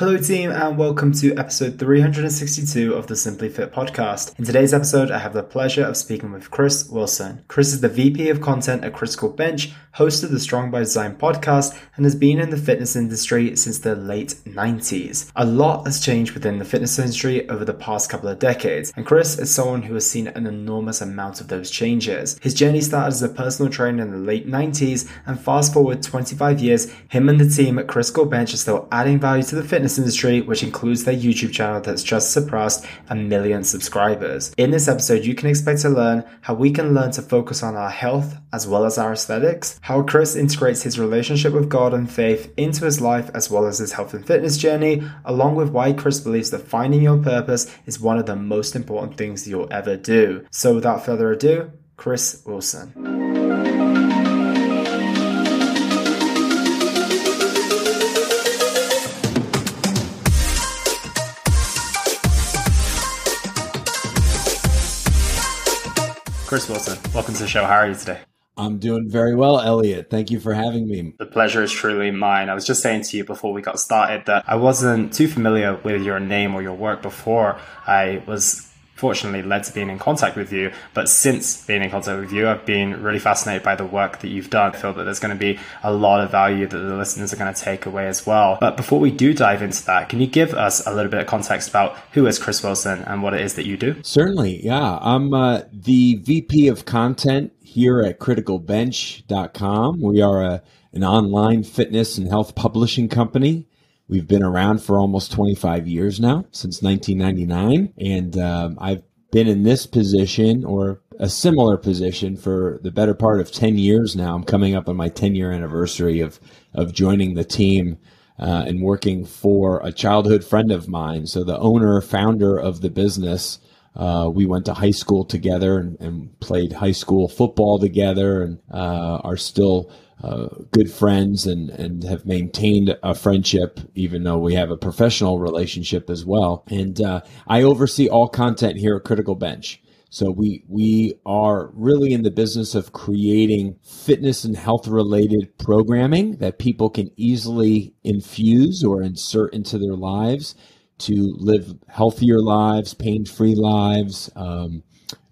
Hello, team, and welcome to episode 362 of the Simply Fit podcast. In today's episode, I have the pleasure of speaking with Chris Wilson. Chris is the VP of Content at Critical Bench, host of the Strong by Design podcast, and has been in the fitness industry since the late 90s. A lot has changed within the fitness industry over the past couple of decades, and Chris is someone who has seen an enormous amount of those changes. His journey started as a personal trainer in the late 90s, and fast forward 25 years, him and the team at Critical Bench are still adding value to the fitness fitness industry, which includes their YouTube channel that's just surpassed a million subscribers. In this episode, you can expect to learn how we can learn to focus on our health as well as our aesthetics, how Chris integrates his relationship with God and faith into his life as well as his health and fitness journey, along with why Chris believes that finding your purpose is one of the most important things you'll ever do. So without further ado, Chris Wilson. Chris Wilson, welcome to the show. How are you today? I'm doing very well, Elliot. Thank you for having me. The pleasure is truly mine. I was just saying to you before we got started that I wasn't too familiar with your name or your work before I was fortunately led to being in contact with you. But since being in contact with you, I've been really fascinated by the work that you've done. I feel that there's going to be a lot of value that the listeners are going to take away as well. But before we do dive into that, can you give us a little bit of context about who is Chris Wilson and what it is that you do? Certainly. Yeah. I'm uh, the VP of content here at criticalbench.com. We are a, an online fitness and health publishing company. We've been around for almost 25 years now, since 1999. And um, I've been in this position or a similar position for the better part of 10 years now. I'm coming up on my 10 year anniversary of, of joining the team. Uh, and working for a childhood friend of mine. So the owner, founder of the business, uh, we went to high school together and, and played high school football together, and uh, are still uh, good friends and, and have maintained a friendship, even though we have a professional relationship as well. And uh, I oversee all content here at Critical Bench. So we we are really in the business of creating fitness and health related programming that people can easily infuse or insert into their lives to live healthier lives, pain free lives, um,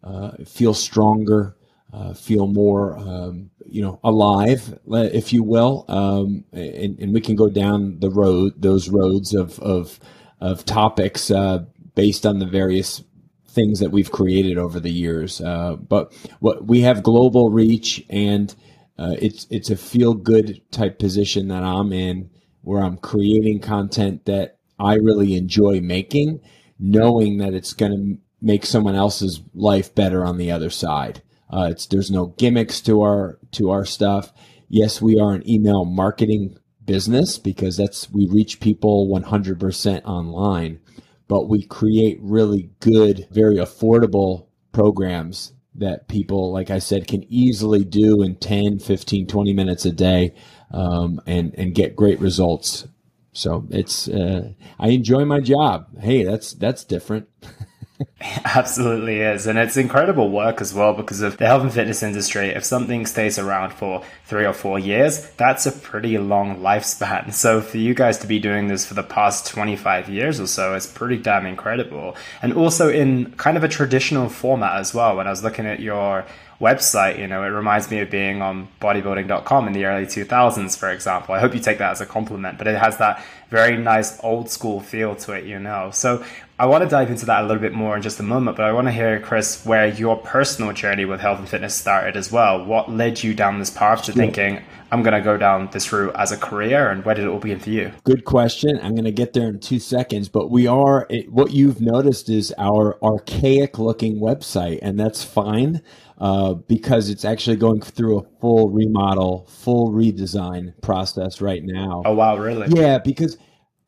uh, feel stronger, uh, feel more, um, you know, alive, if you will. Um, and, and, we can go down the road, those roads of, of, of topics uh, based on the various things that we've created over the years. Uh, but what we have global reach and uh, it's, it's a feel good type position that I'm in where I'm creating content that I really enjoy making, knowing that it's going to make someone else's life better on the other side. Uh, it's there's no gimmicks to our to our stuff. Yes, we are an email marketing business because that's we reach people 100% online, but we create really good, very affordable programs that people, like I said, can easily do in 10, 15, 20 minutes a day um, and, and get great results. So it's, uh, I enjoy my job. Hey, that's, that's different. absolutely is. And it's incredible work as well because of the health and fitness industry. If something stays around for three or four years, that's a pretty long lifespan. So for you guys to be doing this for the past 25 years or so is pretty damn incredible. And also in kind of a traditional format as well. When I was looking at your website, you know, it reminds me of being on bodybuilding.com in the early 2000s, for example. I hope you take that as a compliment, but it has that very nice old school feel to it, you know. So I want to dive into that a little bit more in just a moment, but I want to hear, Chris, where your personal journey with health and fitness started as well. What led you down this path to thinking, I'm going to go down this route as a career, and where did it all begin for you? Good question. I'm going to get there in two seconds, but we are, what you've noticed is our archaic looking website, and that's fine. Uh, because it's actually going through a full remodel, full redesign process right now. Oh wow, really? Yeah, because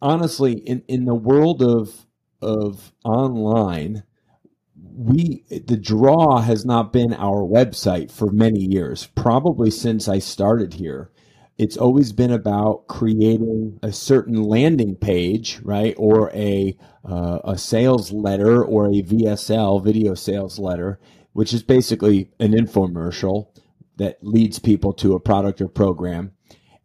honestly, in in the world of of online, we the draw has not been our website for many years, probably since I started here. It's always been about creating a certain landing page, right, or a uh, a sales letter or a VSL video sales letter, which is basically an infomercial that leads people to a product or program.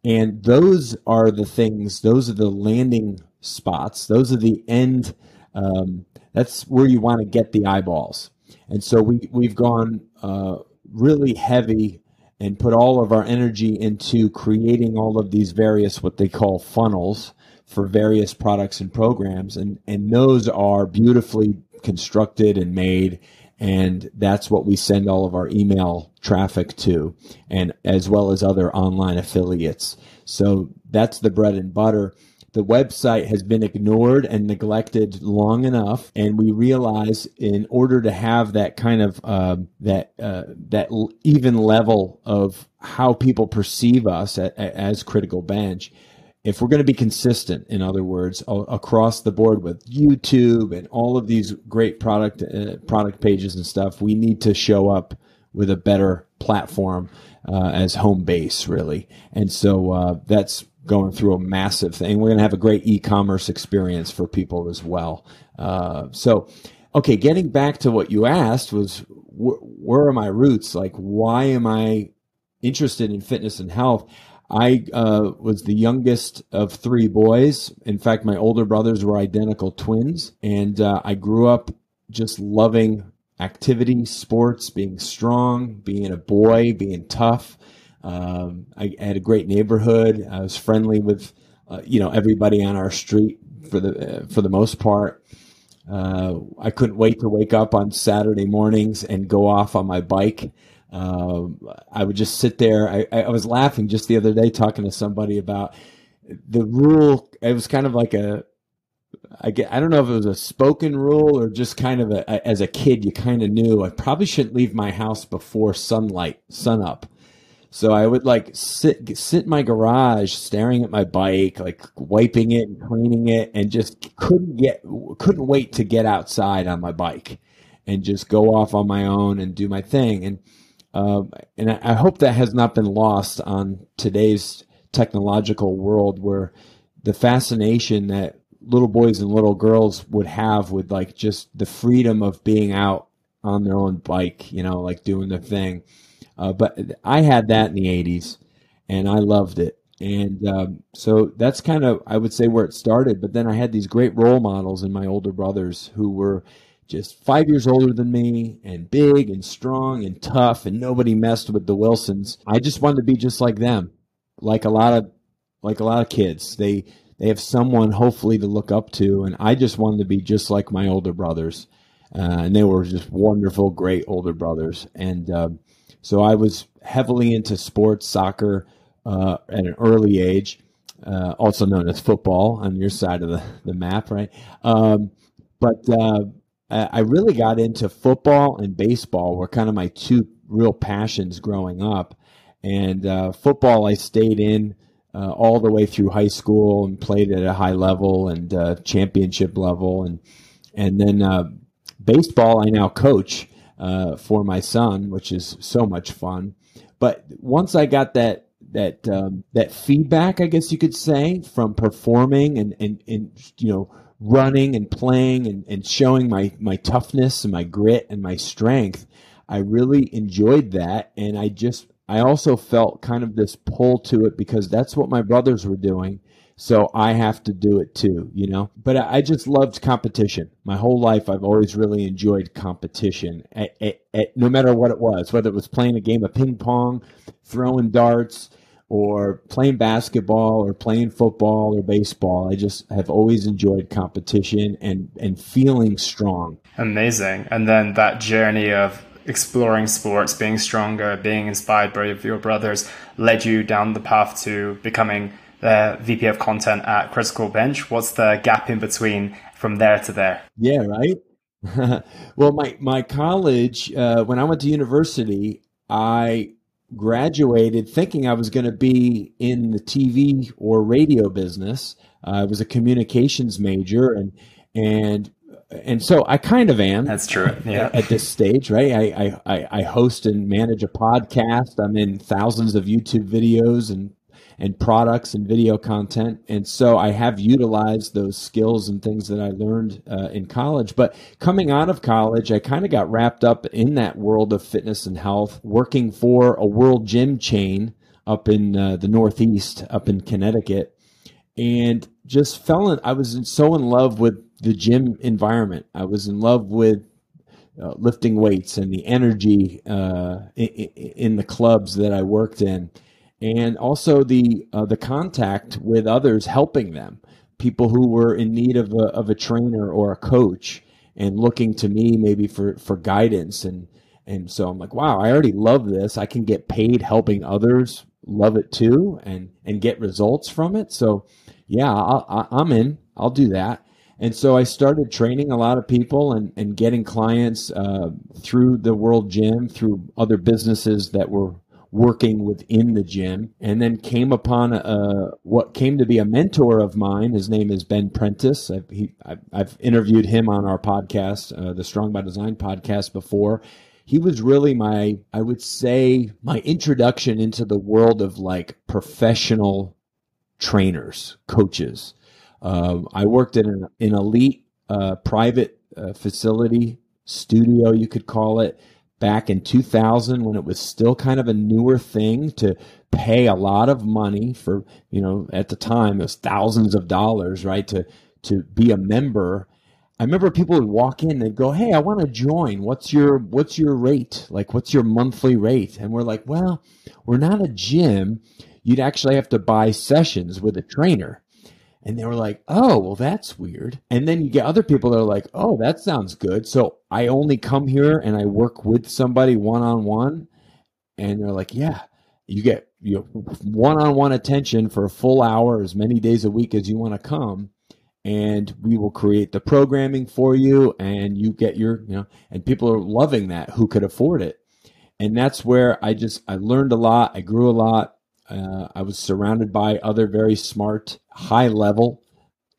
And those are the things; those are the landing spots. Those are the end. Um, that's where you want to get the eyeballs. And so we we've gone uh, really heavy and put all of our energy into creating all of these various what they call funnels for various products and programs and and those are beautifully constructed and made and that's what we send all of our email traffic to and as well as other online affiliates. So that's the bread and butter. The website has been ignored and neglected long enough and we realize in order to have that kind of uh, that uh, that even level of how people perceive us at, as critical bench if we're going to be consistent, in other words, across the board with YouTube and all of these great product uh, product pages and stuff, we need to show up with a better platform uh, as home base, really. And so uh, that's going through a massive thing. We're going to have a great e-commerce experience for people as well. Uh, so, okay, getting back to what you asked was wh- where are my roots? Like, why am I interested in fitness and health? I uh, was the youngest of three boys. In fact, my older brothers were identical twins. And uh, I grew up just loving activity, sports, being strong, being a boy, being tough. Um, I had a great neighborhood. I was friendly with, uh, you know, everybody on our street for the uh, for the most part. Uh, I couldn't wait to wake up on Saturday mornings and go off on my bike um, I would just sit there. I, I was laughing just the other day talking to somebody about the rule. It was kind of like a I get, I don't know if it was a spoken rule or just kind of a, a, as a kid, you kind of knew I probably shouldn't leave my house before sunlight, sun up. So I would like sit, sit in my garage staring at my bike, like wiping it and cleaning it and just couldn't get, couldn't wait to get outside on my bike and just go off on my own and do my thing. And, um, and I, I hope that has not been lost on today's technological world where the fascination that little boys and little girls would have with like just the freedom of being out on their own bike, you know, like doing the thing. Uh, but I had that in the 80s and I loved it. And um, so that's kind of, I would say, where it started. But then I had these great role models in my older brothers who were just five years older than me and big and strong and tough and nobody messed with the Wilsons. I just wanted to be just like them. Like a lot of like a lot of kids. They they have someone hopefully to look up to and I just wanted to be just like my older brothers. Uh, and they were just wonderful, great older brothers. And um, so I was heavily into sports, soccer uh, at an early age, uh, also known as football on your side of the, the map, right? Um, but I really got into football and baseball were kind of my two real passions growing up. And uh, football, I stayed in uh, all the way through high school and played at a high level and uh, championship level. And and then uh, baseball, I now coach uh, for my son, which is so much fun. But once I got that that um, that feedback, I guess you could say, from performing and and, and you know running and playing and, and showing my, my toughness and my grit and my strength, I really enjoyed that. And I just, I also felt kind of this pull to it because that's what my brothers were doing. So I have to do it too, you know? But I, I just loved competition. My whole life, I've always really enjoyed competition, at, at, at, no matter what it was, whether it was playing a game of ping pong, throwing darts, or playing basketball or playing football or baseball. I just have always enjoyed competition and, and feeling strong. Amazing. And then that journey of exploring sports, being stronger, being inspired by your brothers led you down the path to becoming the VP of content at Critical Bench. What's the gap in between from there to there? Yeah, right. well, my my college uh, when I went to university, I graduated thinking I was going to be in the TV or radio business. Uh, I was a communications major, and and and so I kind of am. That's true. Yeah. At, at this stage, right? I, I I host and manage a podcast. I'm in thousands of YouTube videos and and products and video content. And so I have utilized those skills and things that I learned uh, in college. But coming out of college, I kind of got wrapped up in that world of fitness and health, working for a world gym chain up in uh, the Northeast, up in Connecticut. and just fell in. I was in, so in love with the gym environment. I was in love with uh, lifting weights and the energy uh, in, in, the clubs that I worked in, and also the uh, the contact with others, helping them, people who were in need of a, of a trainer or a coach, and looking to me maybe for for guidance and and so I'm like, wow, I already love this. I can get paid helping others love it too, and and get results from it. So yeah, i am in. I'll do that. And so I started training a lot of people and, and getting clients uh, through the World Gym, through other businesses that were working within the gym, and then came upon a, what came to be a mentor of mine. His name is Ben Prentiss. I've, he, I've, I've interviewed him on our podcast, uh, the Strong by Design podcast, before. He was really my, I would say, my introduction into the world of like professional trainers, coaches. Uh, I worked in an, an elite uh, private uh, facility, studio, you could call it, back in 2000 when it was still kind of a newer thing to pay a lot of money for, you know, at the time it was thousands of dollars, right, to, to be a member. I remember people would walk in and go, "Hey, I want to join. What's your what's your rate? Like what's your monthly rate?" And we're like, "Well, we're not a gym you'd actually have to buy sessions with a trainer. And they were like, oh, well, that's weird. And then you get other people that are like, oh, that sounds good. So I only come here and I work with somebody one on one. And they're like, yeah, you get you one on one attention for a full hour, as many days a week as you want to come. And we will create the programming for you and you get your, you know, and people are loving that who could afford it. And that's where I just, I learned a lot. I grew a lot uh, I was surrounded by other very smart, high level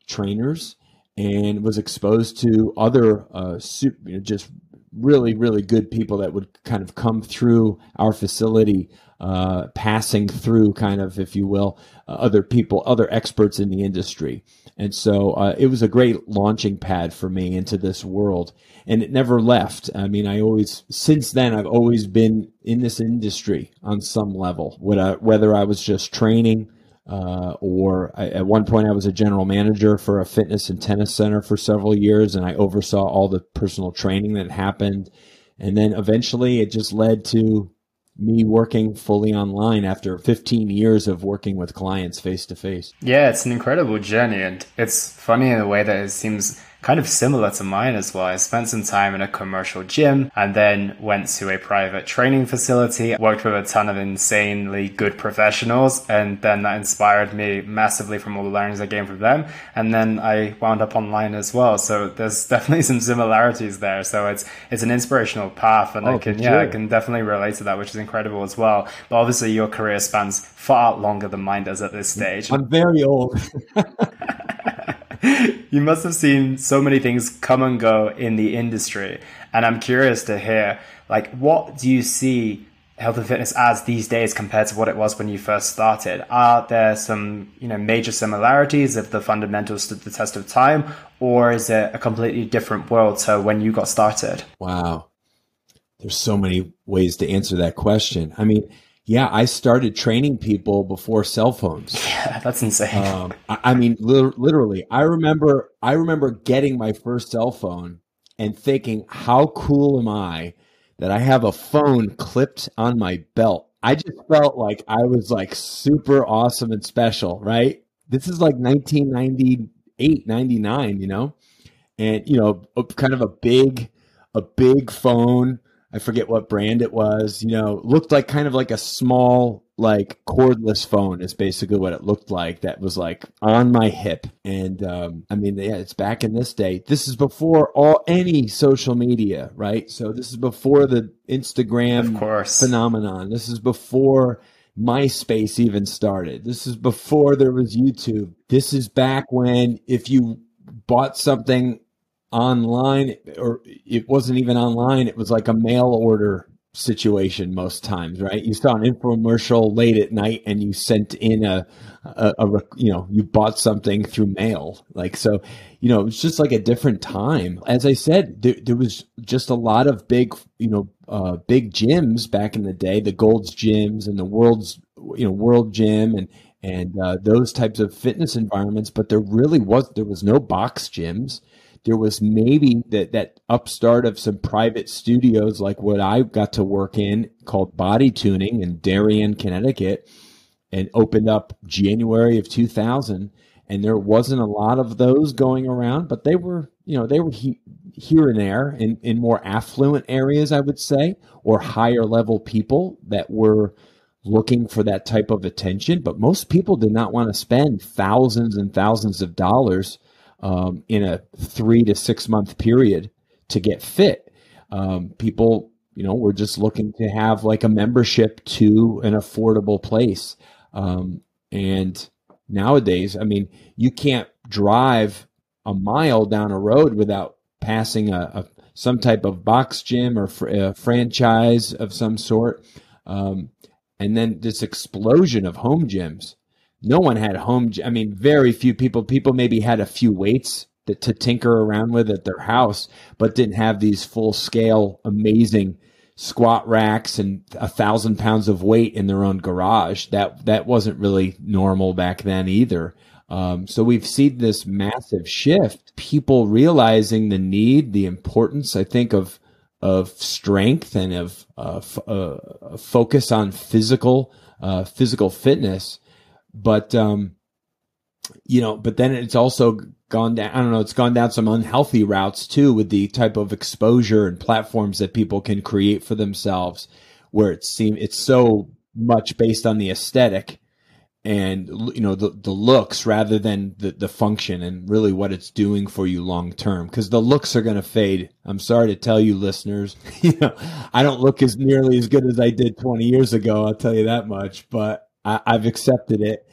trainers and was exposed to other uh, super, you know, just really, really good people that would kind of come through our facility, uh, passing through, kind of, if you will, uh, other people, other experts in the industry. And so uh, it was a great launching pad for me into this world. And it never left. I mean, I always, since then, I've always been in this industry on some level, whether I was just training. Uh, or I, at one point, I was a general manager for a fitness and tennis center for several years, and I oversaw all the personal training that happened. And then eventually, it just led to me working fully online after 15 years of working with clients face to face. Yeah, it's an incredible journey. And it's funny in a way that it seems kind of similar to mine as well. I spent some time in a commercial gym and then went to a private training facility, worked with a ton of insanely good professionals, and then that inspired me massively from all the learnings I gained from them. And then I wound up online as well. So there's definitely some similarities there. So it's it's an inspirational path and oh, I can yeah, sure. I can definitely relate to that, which is incredible as well. But obviously your career spans far longer than mine does at this stage. I'm very old. you must have seen so many things come and go in the industry. And I'm curious to hear, like, what do you see health and fitness as these days compared to what it was when you first started? Are there some, you know, major similarities if the fundamentals stood the test of time, or is it a completely different world to when you got started? Wow. There's so many ways to answer that question. I mean, yeah, I started training people before cell phones. Yeah, that's insane. Um, I, I, mean, li- literally, I remember, I remember getting my first cell phone and thinking, how cool am I that I have a phone clipped on my belt? I just felt like I was like super awesome and special, right? This is like 1998, 99, you know, and you know, kind of a big, a big phone I forget what brand it was, you know, looked like kind of like a small, like cordless phone is basically what it looked like. That was like on my hip. And um, I mean, yeah, it's back in this day. This is before all any social media, right? So this is before the Instagram of course. phenomenon. This is before MySpace even started. This is before there was YouTube. This is back when if you bought something online or it wasn't even online it was like a mail order situation most times right you saw an infomercial late at night and you sent in a, a, a you know you bought something through mail like so you know it was just like a different time as i said there, there was just a lot of big you know uh, big gyms back in the day the gold's gyms and the world's you know world gym and and uh, those types of fitness environments. But there really was there was no box gyms. There was maybe that that upstart of some private studios like what I got to work in called Body Tuning in Darien, Connecticut, and opened up January of 2000. And there wasn't a lot of those going around, but they were you know they were he, here and there in, in more affluent areas, I would say, or higher level people that were looking for that type of attention. But most people did not want to spend thousands and thousands of dollars um, in a three to six month period to get fit. Um, people, you know, were just looking to have like a membership to an affordable place. Um, and nowadays, I mean, you can't drive a mile down a road without passing a, a some type of box gym or fr- franchise of some sort. Um, and then this explosion of home gyms. No one had home. I mean, very few people. People maybe had a few weights to tinker around with at their house, but didn't have these full scale, amazing squat racks and a thousand pounds of weight in their own garage. That that wasn't really normal back then either. Um, so we've seen this massive shift. People realizing the need, the importance, I think, of of strength and of uh, f- uh, focus on physical uh, physical fitness. But um, you know, but then it's also gone down. I don't know. It's gone down some unhealthy routes too, with the type of exposure and platforms that people can create for themselves, where it seems it's so much based on the aesthetic and you know the the looks rather than the the function and really what it's doing for you long term because the looks are going to fade. I'm sorry to tell you, listeners. you know, I don't look as nearly as good as I did 20 years ago. I'll tell you that much. But I, have accepted it,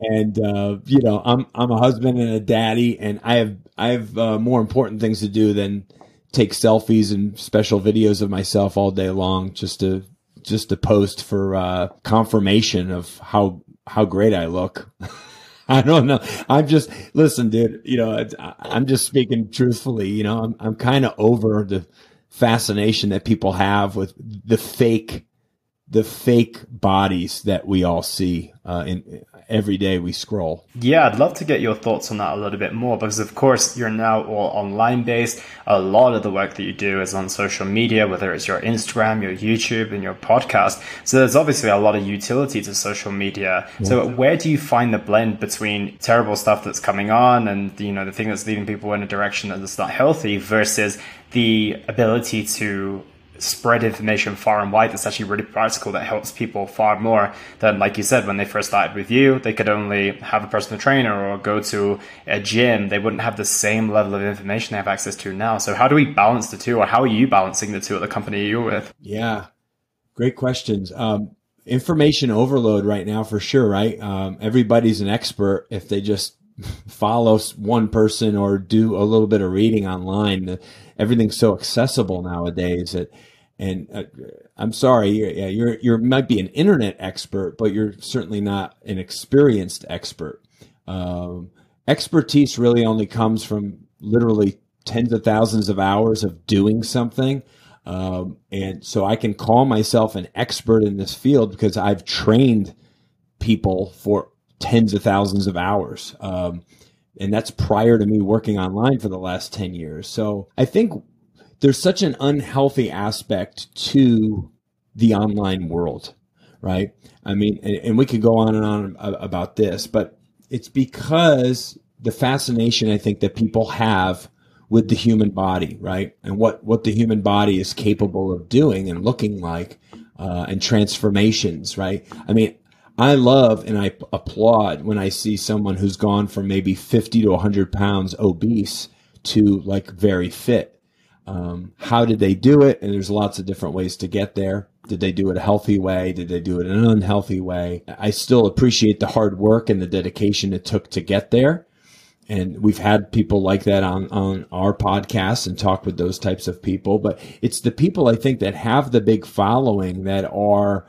and uh, you know, I'm I'm a husband and a daddy, and I have I have uh, more important things to do than take selfies and special videos of myself all day long just to just to post for uh, confirmation of how how great I look. I don't know. I'm just listen, dude. You know, I'm just speaking truthfully. You know, I'm I'm kind of over the fascination that people have with the fake, the fake bodies that we all see uh, in every day we scroll. Yeah, I'd love to get your thoughts on that a little bit more because, of course, you're now all online based. A lot of the work that you do is on social media, whether it's your Instagram, your YouTube, and your podcast. So there's obviously a lot of utility to social media. Yeah. So where do you find the blend between terrible stuff that's coming on and you know the thing that's leading people in a direction that's not healthy versus the ability to spread information far and wide. That's actually really practical that helps people far more than like you said when they first started with you. They could only have a personal trainer or go to a gym. They wouldn't have the same level of information they have access to now. So how do we balance the two or how are you balancing the two at the company you're with? Yeah. Great questions. Um, information overload right now for sure right? Um, everybody's an expert if they just follow one person or do a little bit of reading online. Everything's so accessible nowadays that and uh, I'm sorry, you're, you're you might be an internet expert, but you're certainly not an experienced expert. Um, expertise really only comes from literally tens of thousands of hours of doing something. Um, and so I can call myself an expert in this field because I've trained people for tens of thousands of hours. Um, and that's prior to me working online for the last 10 years. So I think there's such an unhealthy aspect to the online world, right? I mean, and, and we could go on and on about this, but it's because the fascination I think that people have with the human body, right? And what, what the human body is capable of doing and looking like, uh, and transformations, right? I mean, I love and I applaud when I see someone who's gone from maybe 50 to 100 pounds obese to like very fit um, how did they do it? And there's lots of different ways to get there. Did they do it a healthy way? Did they do it in an unhealthy way? I still appreciate the hard work and the dedication it took to get there. And we've had people like that on, on our podcast and talk with those types of people. But it's the people I think that have the big following that are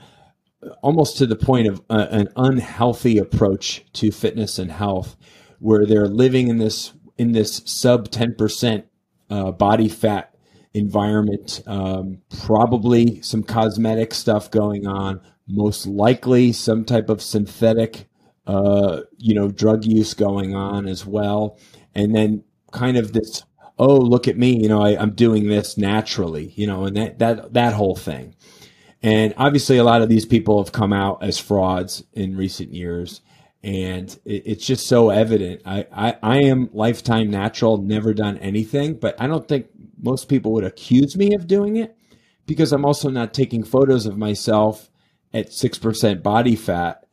almost to the point of uh, an unhealthy approach to fitness and health, where they're living in this in this sub 10% uh, body fat environment, um, probably some cosmetic stuff going on, most likely some type of synthetic uh, you know, drug use going on as well. And then kind of this, oh, look at me, you know, I, I'm doing this naturally, you know, and that, that, that whole thing. And obviously, a lot of these people have come out as frauds in recent years. And it, it's just so evident. I, I, I am lifetime natural, never done anything, but I don't think most people would accuse me of doing it because I'm also not taking photos of myself at 6% body fat,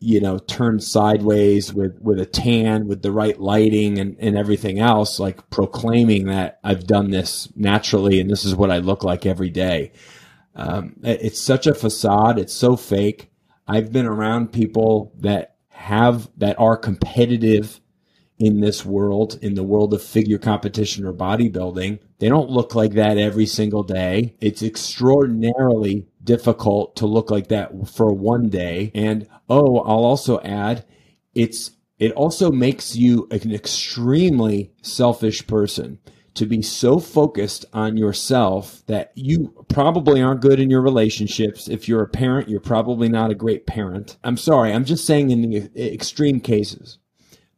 you know, turned sideways with, with a tan, with the right lighting and, and everything else, like proclaiming that I've done this naturally and this is what I look like every day. Um, it's such a facade. It's so fake. I've been around people that have, that are competitive in this world, in the world of figure competition or bodybuilding. They don't look like that every single day. It's extraordinarily difficult to look like that for one day. And oh, I'll also add, it's, it also makes you an extremely selfish person to be so focused on yourself that you probably aren't good in your relationships. If you're a parent, you're probably not a great parent. I'm sorry, I'm just saying in the extreme cases.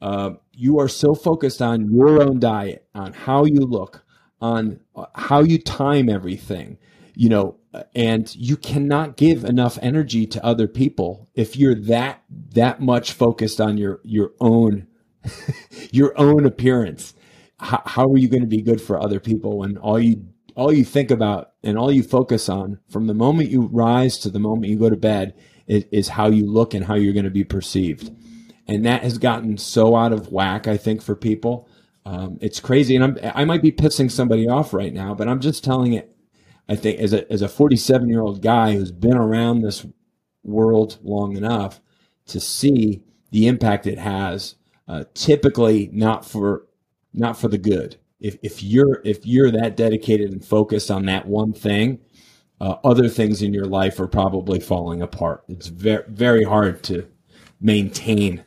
Uh, you are so focused on your own diet, on how you look, on how you time everything, you know, and you cannot give enough energy to other people if you're that that much focused on your your own your own appearance. How, how are you going to be good for other people when all you all you think about and all you focus on from the moment you rise to the moment you go to bed is, is how you look and how you're going to be perceived? And that has gotten so out of whack. I think for people, um, it's crazy, and I'm I might be pissing somebody off right now, but I'm just telling it. I think as a as a 47 year old guy who's been around this world long enough to see the impact it has. Uh, typically, not for not for the good. If if you're if you're that dedicated and focused on that one thing, uh, other things in your life are probably falling apart. It's very very hard to maintain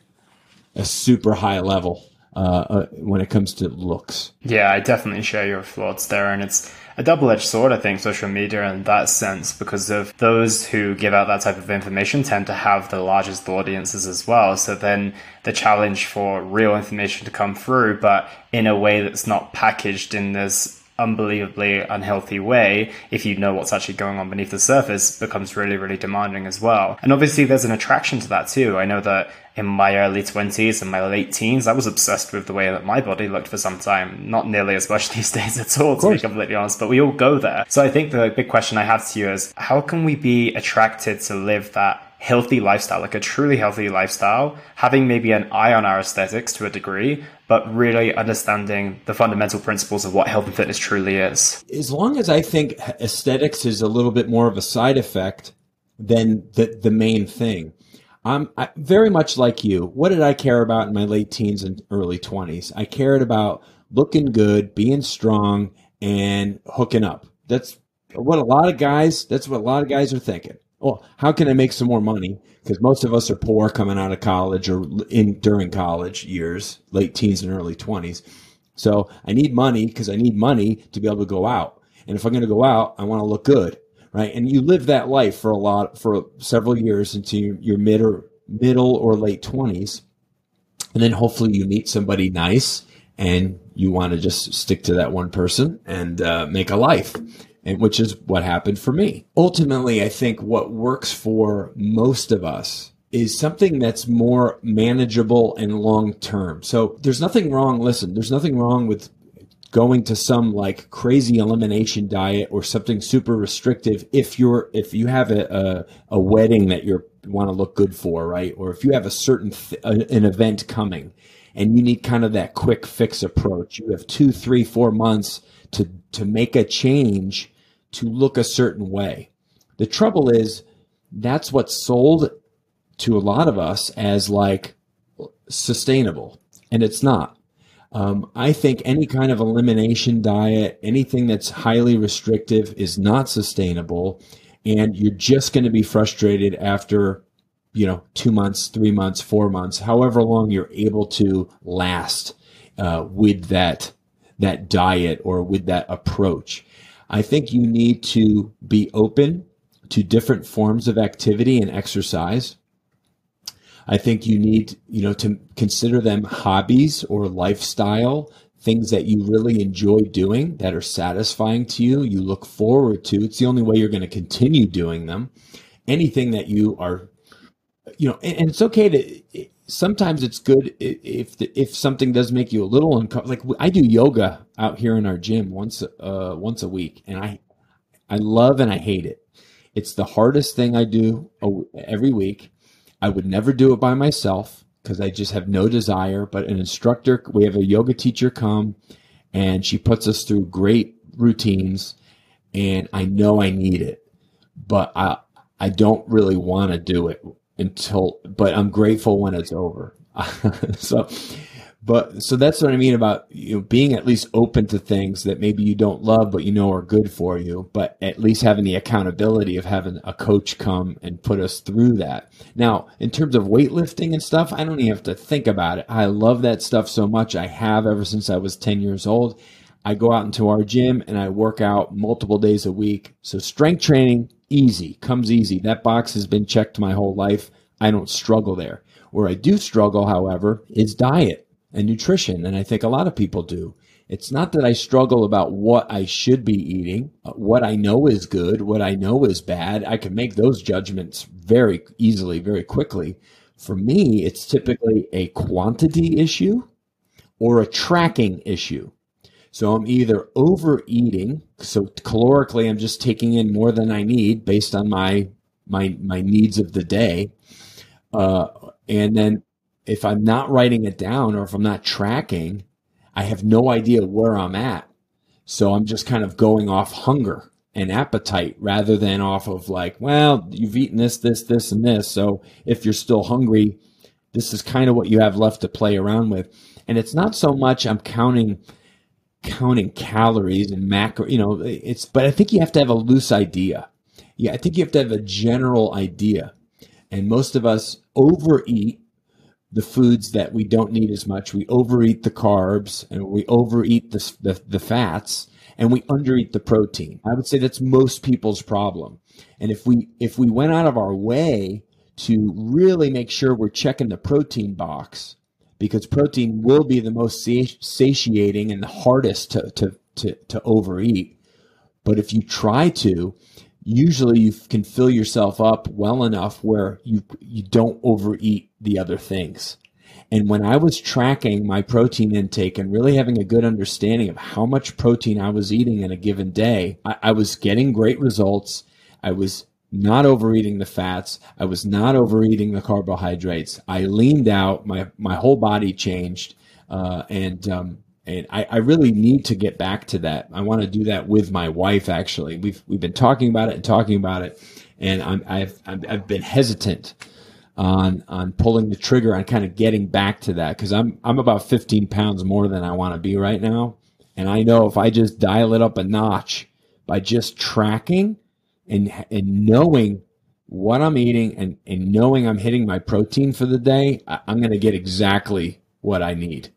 a super high level uh, uh, when it comes to looks. Yeah, I definitely share your thoughts there, and it's a double-edged sword, I think, social media in that sense, because of those who give out that type of information tend to have the largest audiences as well. So then the challenge for real information to come through, but in a way that's not packaged in this unbelievably unhealthy way, if you know what's actually going on beneath the surface, becomes really, really demanding as well. And obviously, there's an attraction to that too. I know that in my early 20s and my late teens, I was obsessed with the way that my body looked for some time. Not nearly as much these days at all, to be completely honest, but we all go there. So I think the big question I have to you is how can we be attracted to live that healthy lifestyle, like a truly healthy lifestyle, having maybe an eye on our aesthetics to a degree, but really understanding the fundamental principles of what health and fitness truly is. As long as I think aesthetics is a little bit more of a side effect than the, the main thing. I'm I, very much like you. What did I care about in my late teens and early 20s? I cared about looking good, being strong, and hooking up. That's what a lot of guys, that's what a lot of guys are thinking well, how can I make some more money? Because most of us are poor coming out of college or in during college years, late teens and early twenties. So I need money because I need money to be able to go out. And if I'm going to go out, I want to look good, right? And you live that life for a lot for several years into your, your mid or middle or late twenties, and then hopefully you meet somebody nice and you want to just stick to that one person and uh, make a life and which is what happened for me. Ultimately, I think what works for most of us is something that's more manageable and long term. So there's nothing wrong. Listen, there's nothing wrong with going to some like crazy elimination diet or something super restrictive if you're if you have a a, a wedding that you want to look good for, right? Or if you have a certain th- an event coming and you need kind of that quick fix approach. You have two, three, four months to to make a change to look a certain way. The trouble is that's what's sold to a lot of us as like sustainable, and it's not. Um, I think any kind of elimination diet, anything that's highly restrictive, is not sustainable, and you're just going to be frustrated after you know two months, three months, four months, however long you're able to last uh, with that that diet or with that approach. I think you need to be open to different forms of activity and exercise. I think you need, you know, to consider them hobbies or lifestyle, things that you really enjoy doing that are satisfying to you, you look forward to. It's the only way you're going to continue doing them. Anything that you are, you know, and, and it's okay to, sometimes it's good if if something does make you a little uncomfortable. Like I do yoga out here in our gym once uh, once a week, and I I love and I hate it. It's the hardest thing I do every week. I would never do it by myself because I just have no desire. But an instructor, we have a yoga teacher come, and she puts us through great routines, and I know I need it, but I I don't really want to do it until, but I'm grateful when it's over. so, but so that's what I mean about you know being at least open to things that maybe you don't love but you know are good for you, but at least having the accountability of having a coach come and put us through that. Now, in terms of weightlifting and stuff, I don't even have to think about it. I love that stuff so much. I have ever since I was 10 years old. I go out into our gym and I work out multiple days a week. So strength training easy, comes easy. That box has been checked my whole life. I don't struggle there. Where I do struggle, however, is diet and nutrition. And I think a lot of people do. It's not that I struggle about what I should be eating, uh, what I know is good, what I know is bad. I can make those judgments very easily, very quickly. For me, it's typically a quantity issue or a tracking issue. So I'm either overeating, so calorically I'm just taking in more than I need based on my my my needs of the day. Uh, and then if I'm not writing it down or if I'm not tracking, I have no idea where I'm at. So I'm just kind of going off hunger and appetite rather than off of like, well, you've eaten this, this, this, and this. So if you're still hungry, this is kind of what you have left to play around with. And it's not so much I'm counting counting calories and macro, you know, it's, but I think you have to have a loose idea. Yeah, I think you have to have a general idea. And most of us overeat the foods that we don't need as much. We overeat the carbs and we overeat the, the, the fats and we undereat the protein. I would say that's most people's problem. And if we, if we went out of our way to really make sure we're checking the protein box, because protein will be the most satiating and the hardest to, to, to, to overeat. But if you try to, usually you can fill yourself up well enough where you, you don't overeat the other things. And when I was tracking my protein intake and really having a good understanding of how much protein I was eating in a given day, I, I was getting great results. I was not overeating the fats. I was not overeating the carbohydrates. I leaned out. My my whole body changed, uh, and um, and I, I really need to get back to that. I want to do that with my wife. Actually, we've we've been talking about it and talking about it, and I'm I've I've been hesitant on on pulling the trigger on kind of getting back to that because I'm I'm about 15 pounds more than I want to be right now, and I know if I just dial it up a notch by just tracking and and knowing what I'm eating and, and knowing I'm hitting my protein for the day, I, I'm going to get exactly what I need.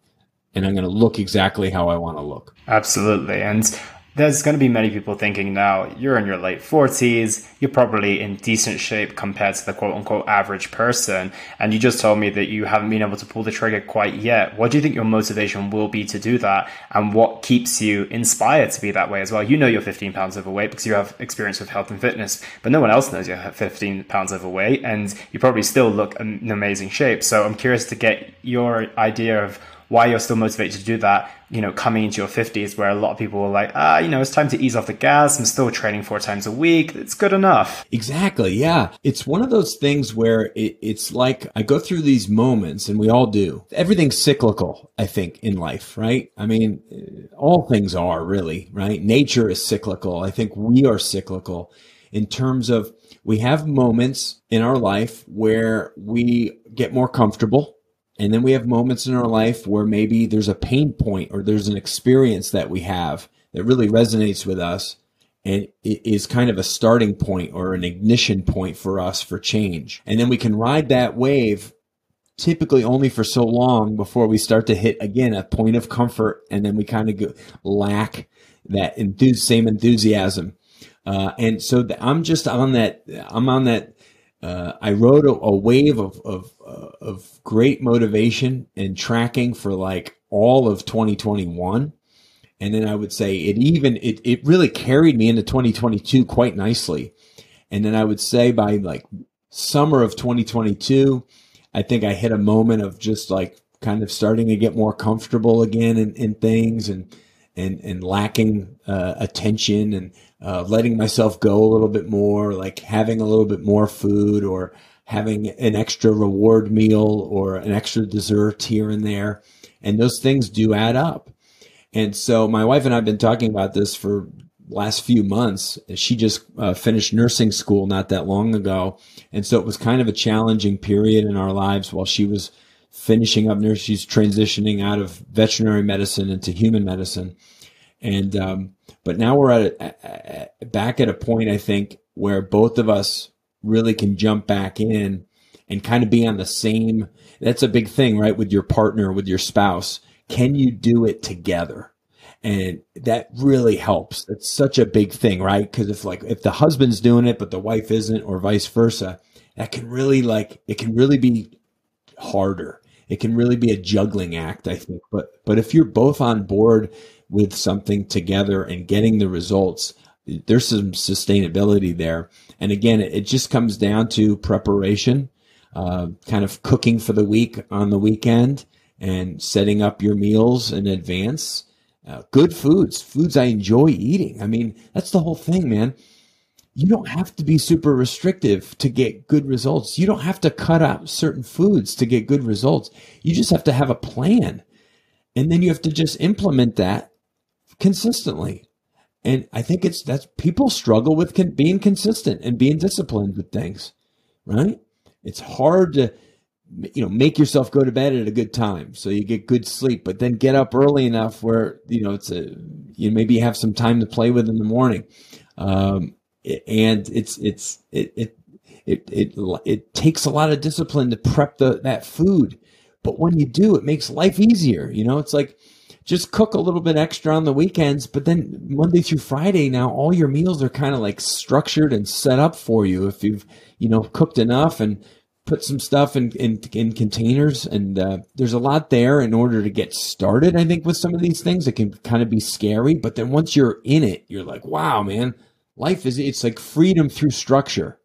And I'm going to look exactly how I want to look. Absolutely. And there's going to be many people thinking now you're in your late 40s, you're probably in decent shape compared to the quote unquote average person. And you just told me that you haven't been able to pull the trigger quite yet. What do you think your motivation will be to do that? And what keeps you inspired to be that way as well? You know you're 15 pounds overweight because you have experience with health and fitness, but no one else knows you're 15 pounds overweight and you probably still look in amazing shape. So I'm curious to get your idea of why you're still motivated to do that, you know, coming into your 50s, where a lot of people are like, ah, you know, it's time to ease off the gas. I'm still training four times a week. It's good enough. Exactly. Yeah. It's one of those things where it, it's like I go through these moments, and we all do. Everything's cyclical, I think, in life, right? I mean, all things are really, right? Nature is cyclical. I think we are cyclical in terms of we have moments in our life where we get more comfortable and then we have moments in our life where maybe there's a pain point or there's an experience that we have that really resonates with us and it is kind of a starting point or an ignition point for us for change. And then we can ride that wave typically only for so long before we start to hit again a point of comfort and then we kind of go, lack that same enthusiasm. Uh, and so the, I'm just on that, I'm on that uh, I rode a, a, wave of, of, of great motivation and tracking for like all of 2021 and then I would say it even it it really carried me into 2022 quite nicely. And then I would say by like summer of 2022, I think I hit a moment of just like kind of starting to get more comfortable again in, in things and and and lacking uh, attention and uh, letting myself go a little bit more, like having a little bit more food or having an extra reward meal or an extra dessert here and there. And those things do add up. And so my wife and I have been talking about this for last few months. She just uh, finished nursing school not that long ago. And so it was kind of a challenging period in our lives while she was finishing up nurse. She's transitioning out of veterinary medicine into human medicine. And, um, but now we're at a, a, back at a point, I think, where both of us really can jump back in and kind of be on the same. That's a big thing, right? With your partner, with your spouse can you do it together? And that really helps. It's such a big thing, right? Because if like if the husband's doing it but the wife isn't, or vice versa, that can really like it can really be harder. It can really be a juggling act, I think. But but if you're both on board with something together and getting the results, there's some sustainability there. And again, it, just comes down to preparation, uh, kind of cooking for the week on the weekend, and setting up your meals in advance. Uh, good foods, foods I enjoy eating. I mean, that's the whole thing, man. You don't have to be super restrictive to get good results. You don't have to cut out certain foods to get good results. You just have to have a plan. And then you have to just implement that consistently. And I think it's that's people struggle with con- being consistent and being disciplined with things, right? It's hard to you know make yourself go to bed at a good time so you get good sleep but then get up early enough where you know it's a you maybe have some time to play with in the morning. Um, and it's it's it, it it it it takes a lot of discipline to prep the that food. But when you do it makes life easier you know? It's like just cook a little bit extra on the weekends but then monday through friday now all your meals are kind of like structured and set up for you if you've you know cooked enough and put some stuff in in, in containers, and uh, there's a lot there in order to get started. I think with some of these things, it can kind of be scary, but then once you're in it, you're like, wow, man, life is it's like freedom through structure.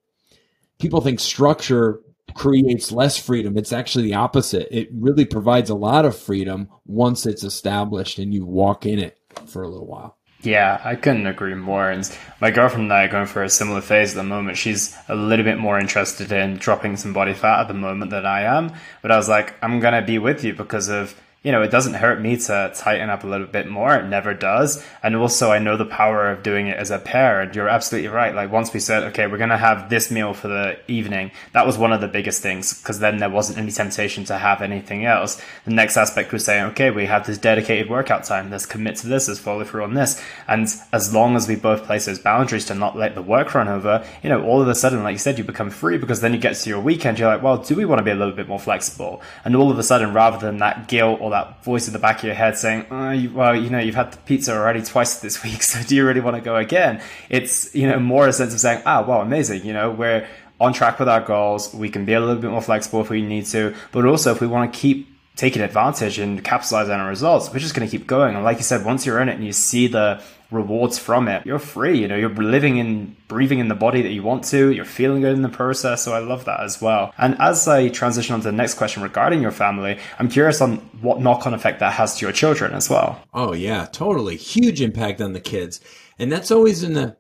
People think structure creates less freedom. It's actually the opposite. It really provides a lot of freedom once it's established and you walk in it for a little while. Yeah, I couldn't agree more. And my girlfriend and I are going for a similar phase at the moment. She's a little bit more interested in dropping some body fat at the moment than I am. But I was like, I'm going to be with you because of you know, it doesn't hurt me to tighten up a little bit more. It never does. And also, I know the power of doing it as a pair. And you're absolutely right. Like, once we said, okay, we're going to have this meal for the evening, that was one of the biggest things because then there wasn't any temptation to have anything else. The next aspect was saying, okay, we have this dedicated workout time. Let's commit to this. Let's follow through on this. And as long as we both place those boundaries to not let the work run over, you know, all of a sudden, like you said, you become free because then you get to your weekend. You're like, well, do we want to be a little bit more flexible? And all of a sudden, rather than that guilt or that voice in the back of your head saying, oh, you, well, you know, you've had the pizza already twice this week, so do you really want to go again? It's, you know, more a sense of saying, ah, well, amazing, you know, we're on track with our goals. We can be a little bit more flexible if we need to, but also if we want to keep taking advantage and capitalize on our results, we're just going to keep going. And like you said, once you're in it and you see the rewards from it, you're free. You know, you're living in breathing in the body that you want to. You're feeling good in the process. So I love that as well. And as I transition on to the next question regarding your family, I'm curious on what knock on effect that has to your children as well. Oh, yeah, totally. Huge impact on the kids. And that's always in the,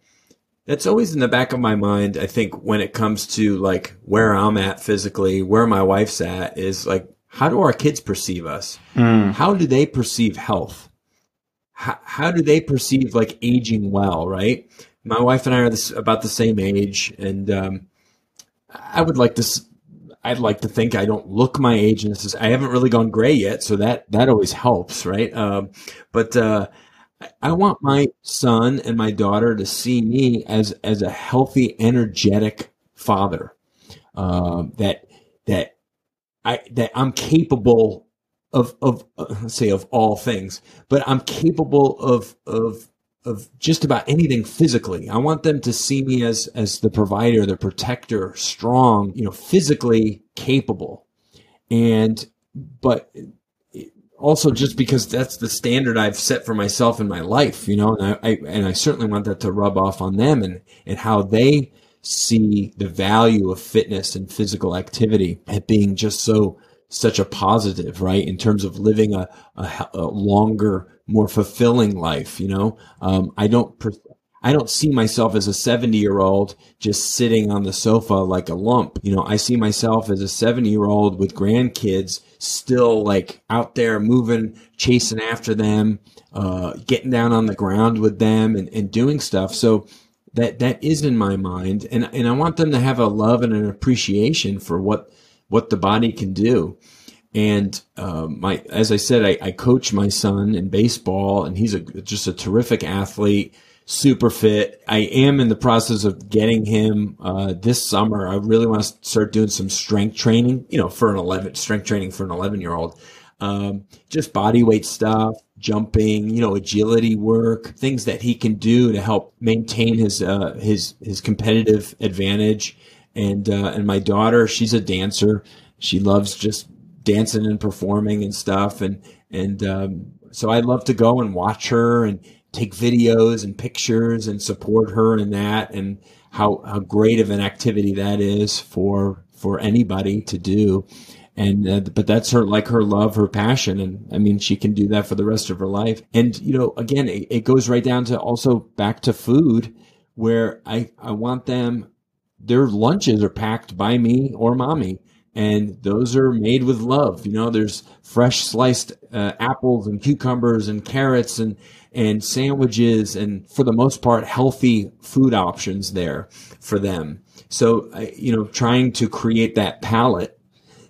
that's always in the back of my mind. I think when it comes to like where I'm at physically, where my wife's at is like, how do our kids perceive us? Mm. How do they perceive health? How, how do they perceive like aging well, right? My wife and I are this, about the same age, and um, I would like to. I'd like to think I don't look my age, and this is, I haven't really gone gray yet, so that that always helps, right? Um, but uh, I want my son and my daughter to see me as as a healthy, energetic father. Uh, that that I that I'm capable of of uh, say of all things, but I'm capable of of of just about anything physically. I want them to see me as as the provider, the protector, strong, you know, physically capable. and but also just because that's the standard I've set for myself in my life, you know, and I, I, and I certainly want that to rub off on them and and how they see the value of fitness and physical activity at being just so such a positive, right? In terms of living a, a, a longer, more fulfilling life, you know, um, I don't, I don't see myself as a 70 year old just sitting on the sofa like a lump. You know, I see myself as a 70 year old with grandkids still like out there moving, chasing after them, uh, getting down on the ground with them and, and doing stuff. So that, that is in my mind. And, and I want them to have a love and an appreciation for what, what the body can do. And uh, my, as I said, I, I, coach my son in baseball, and he's a, just a terrific athlete, super fit. I am in the process of getting him uh, this summer. I really want to start doing some strength training, you know, for an 11 strength training for an 11 year old. Um, just body weight stuff, jumping, you know, agility work, things that he can do to help maintain his uh, his his competitive advantage and uh, and my daughter, she's a dancer. She loves just dancing and performing and stuff, and and um, so I love to go and watch her and take videos and pictures and support her in that, and how how great of an activity that is for for anybody to do. And uh, but that's her like her love, her passion, and I mean she can do that for the rest of her life. And you know, again, it, it goes right down to also back to food, where I I want them their lunches are packed by me or mommy and those are made with love. You know there's fresh sliced uh, apples and cucumbers and carrots and and sandwiches and for the most part healthy food options there for them. So you know trying to create that palette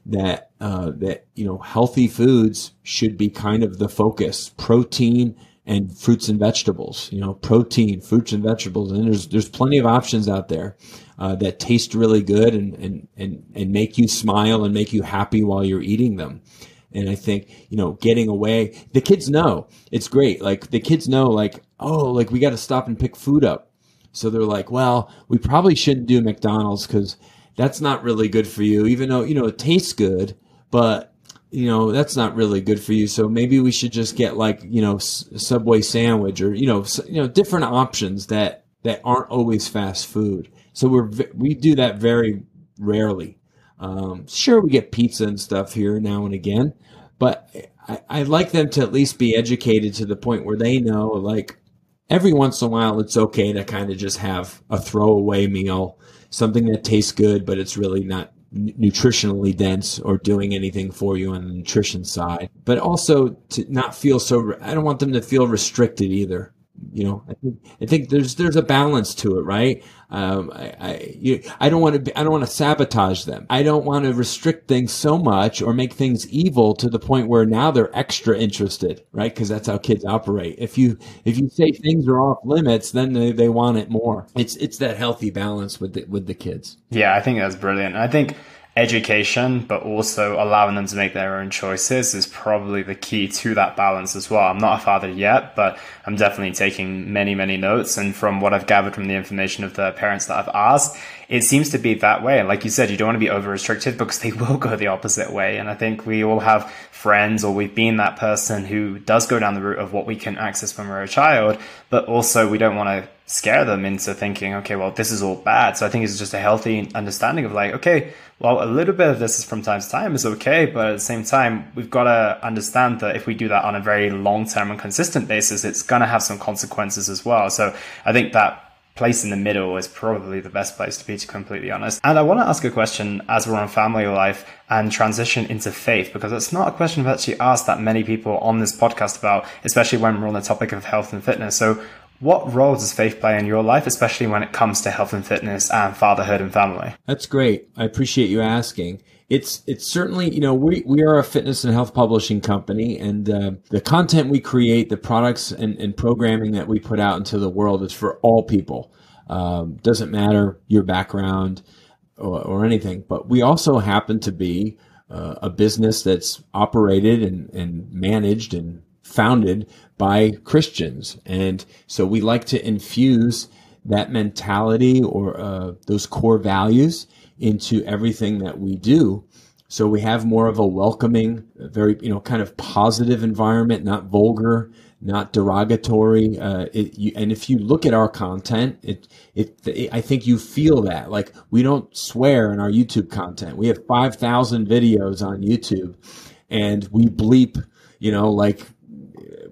that uh, that you know healthy foods should be kind of the focus. Protein and fruits and vegetables you know protein fruits and vegetables and there's there's plenty of options out there uh, that taste really good and, and, and, and make you smile and make you happy while you're eating them. And I think, you know, getting away, the kids know it's great. Like the kids know, like, oh, like we got to stop and pick food up. So they're like, well, we probably shouldn't do McDonald's because that's not really good for you, even though, you know, it tastes good, but you know that's not really good for you so maybe we should just get like you know subway sandwich or you know you know different options that that aren't always fast food so we're we do that very rarely. Um, sure, we get pizza and stuff here now and again, but I, I like them to at least be educated to the point where they know, like every once in a while, it's okay to kind of just have a throwaway meal, something that tastes good, but it's really not nutritionally dense or doing anything for you on the nutrition side. But also to not feel so. I don't want them to feel restricted either you know, I think, I think there's there's a balance to it, right? Um, I I, you, I don't want to I don't want to sabotage them. I don't want to restrict things so much or make things evil to the point where now they're extra interested, right? Because that's how kids operate. If you if you say things are off limits, then they, they want it more. It's it's that healthy balance with the, with the kids. Yeah, I think that's brilliant. I think education, but also allowing them to make their own choices is probably the key to that balance as well. I'm not a father yet, but I'm definitely taking many, many notes. And from what I've gathered from the information of the parents that I've asked, it seems to be that way. And like you said, you don't want to be over restricted because they will go the opposite way. And I think we all have friends or we've been that person who does go down the route of what we can access when we're a child, but also we don't want to scare them into thinking, okay, well, this is all bad. So I think it's just a healthy understanding of like, okay, well, a little bit of this is from time to time is okay, but at the same time, we've got to understand that if we do that on a very long term and consistent basis, it's going to have some consequences as well. So I think that place in the middle is probably the best place to be, to completely honest. And I want to ask a question as we're on family life and transition into faith, because it's not a question I've actually asked that many people on this podcast about, especially when we're on the topic of health and fitness. So what role does faith play in your life, especially when it comes to health and fitness and fatherhood and family? That's great. I appreciate you asking. It's it's certainly you know we we are a fitness and health publishing company, and uh, the content we create, the products and, and programming that we put out into the world is for all people. Um, doesn't matter your background or, or, anything, but we also happen to be uh, a business that's operated and, and managed and founded by Christians. And so we like to infuse that mentality or uh, those core values into everything that we do. So we have more of a welcoming, very, you know, kind of positive environment, not vulgar, not derogatory. Uh, it, you, and if you look at our content, it, it, it, I think you feel that. Like we don't swear in our YouTube content. We have 5,000 videos on YouTube and we bleep, you know, like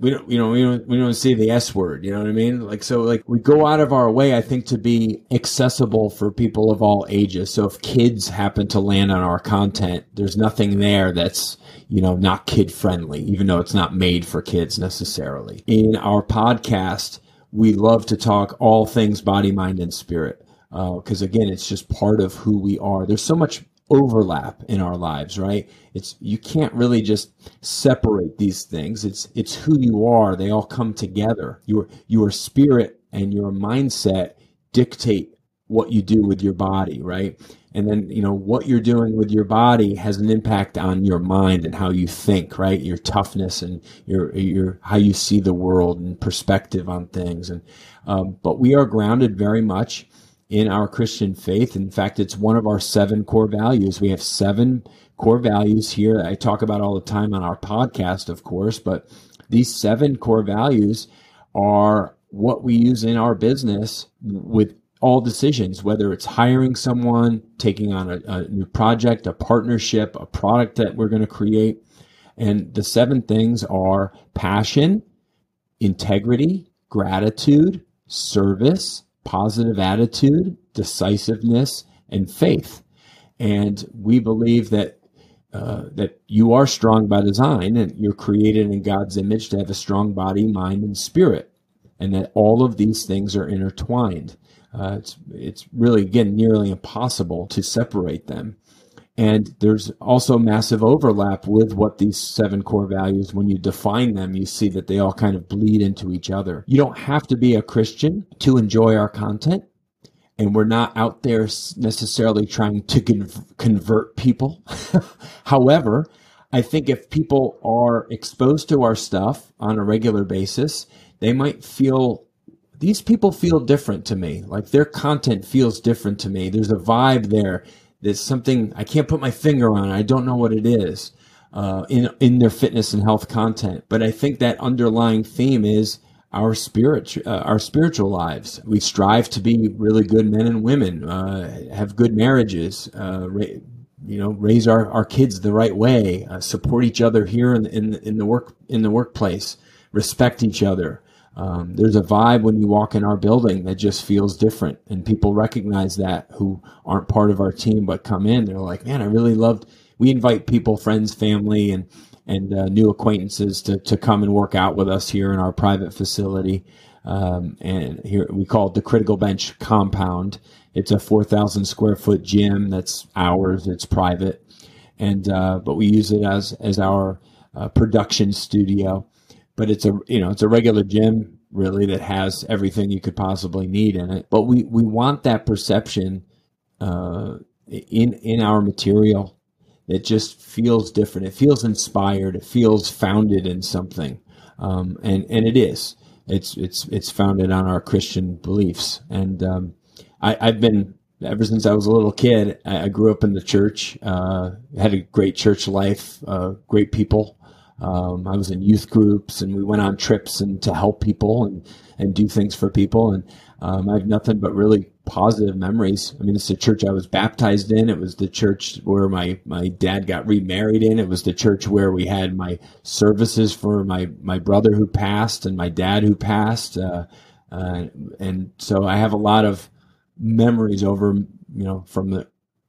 we don't, you know, we don't, we don't say the S word. You know what I mean? Like, so like we go out of our way, I think, to be accessible for people of all ages. So if kids happen to land on our content, there's nothing there that's, you know, not kid friendly, even though it's not made for kids necessarily. In our podcast, we love to talk all things body, mind, and spirit. Because uh, again, it's just part of who we are. There's so much overlap in our lives, right? It's you can't really just separate these things. It's it's who you are. They all come together. Your your spirit and your mindset dictate what you do with your body, right? And then, you know, what you're doing with your body has an impact on your mind and how you think, right? Your toughness and your, your, how you see the world and perspective on things. And, um, but we are grounded very much in our Christian faith. In fact, it's one of our seven core values. We have seven core values here I talk about all the time on our podcast, of course, but these seven core values are what we use in our business with all decisions, whether it's hiring someone, taking on a, a new project, a partnership, a product that we're going to create. And the seven things are passion, integrity, gratitude, service, positive attitude, decisiveness, and faith. And we believe that uh, that you are strong by design and you're created in God's image to have a strong body, mind, and spirit, and that all of these things are intertwined. Uh, it's it's really again nearly impossible to separate them. And there's also massive overlap with what these seven core values, when you define them, you see that they all kind of bleed into each other. You don't have to be a Christian to enjoy our content. And we're not out there necessarily trying to convert people. However, I think if people are exposed to our stuff on a regular basis, they might feel these people feel different to me. Like their content feels different to me. There's a vibe there there's something I can't put my finger on. I don't know what it is uh, in in their fitness and health content. But I think that underlying theme is our spirit, uh, our spiritual lives. We strive to be really good men and women, uh, have good marriages, uh, ra- you know, raise our, our kids the right way, uh, support each other here in, in in the work in the workplace, respect each other. Um, there's a vibe when you walk in our building that just feels different, and people recognize that who aren't part of our team but come in. They're like, "Man, I really loved." We invite people, friends, family, and and uh, new acquaintances to to come and work out with us here in our private facility. Um, and here we call it the Critical Bench Compound. It's a 4,000 square foot gym that's ours. It's private, and uh, but we use it as as our uh, production studio but it's a you know it's a regular gym really that has everything you could possibly need in it. But we we want that perception uh, in in our material that just feels different. It feels inspired. It feels founded in something, um, and and it is. It's it's it's founded on our Christian beliefs, and um, I, I've been ever since I was a little kid. I, grew up in the church, uh, had a great church life, uh, great people, um, I was in youth groups and we went on trips and to help people and, and do things for people. And um, I have nothing but really positive memories. I mean, it's the church I was baptized in. It was the church where my, my dad got remarried in. It was the church where we had my services for my, my brother who passed and my dad who passed. Uh, uh, and so I have a lot of memories over, you know, from the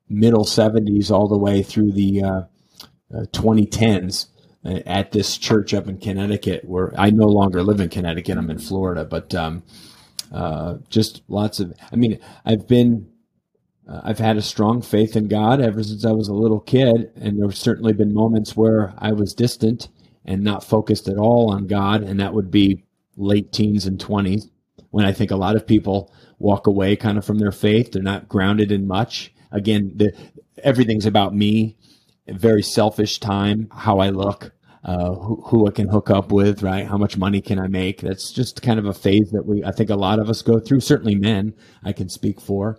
middle 70s all the way through the uh, 2010s at this church up in Connecticut, where I no longer live in Connecticut. I'm in Florida, but um, uh, just lots of. I mean, I've been, uh, I've had a strong faith in God ever since I was a little kid, and there've certainly been moments where I was distant and not focused at all on God, and that would be late teens and twenties, when I think a lot of people walk away kind of from their faith. They're not grounded in much. Again, the, everything's about me very selfish time, how I look, uh, who, who, I can hook up with, right? How much money can I make? That's just kind of a phase that we, I think a lot of us go through, certainly men, I can speak for.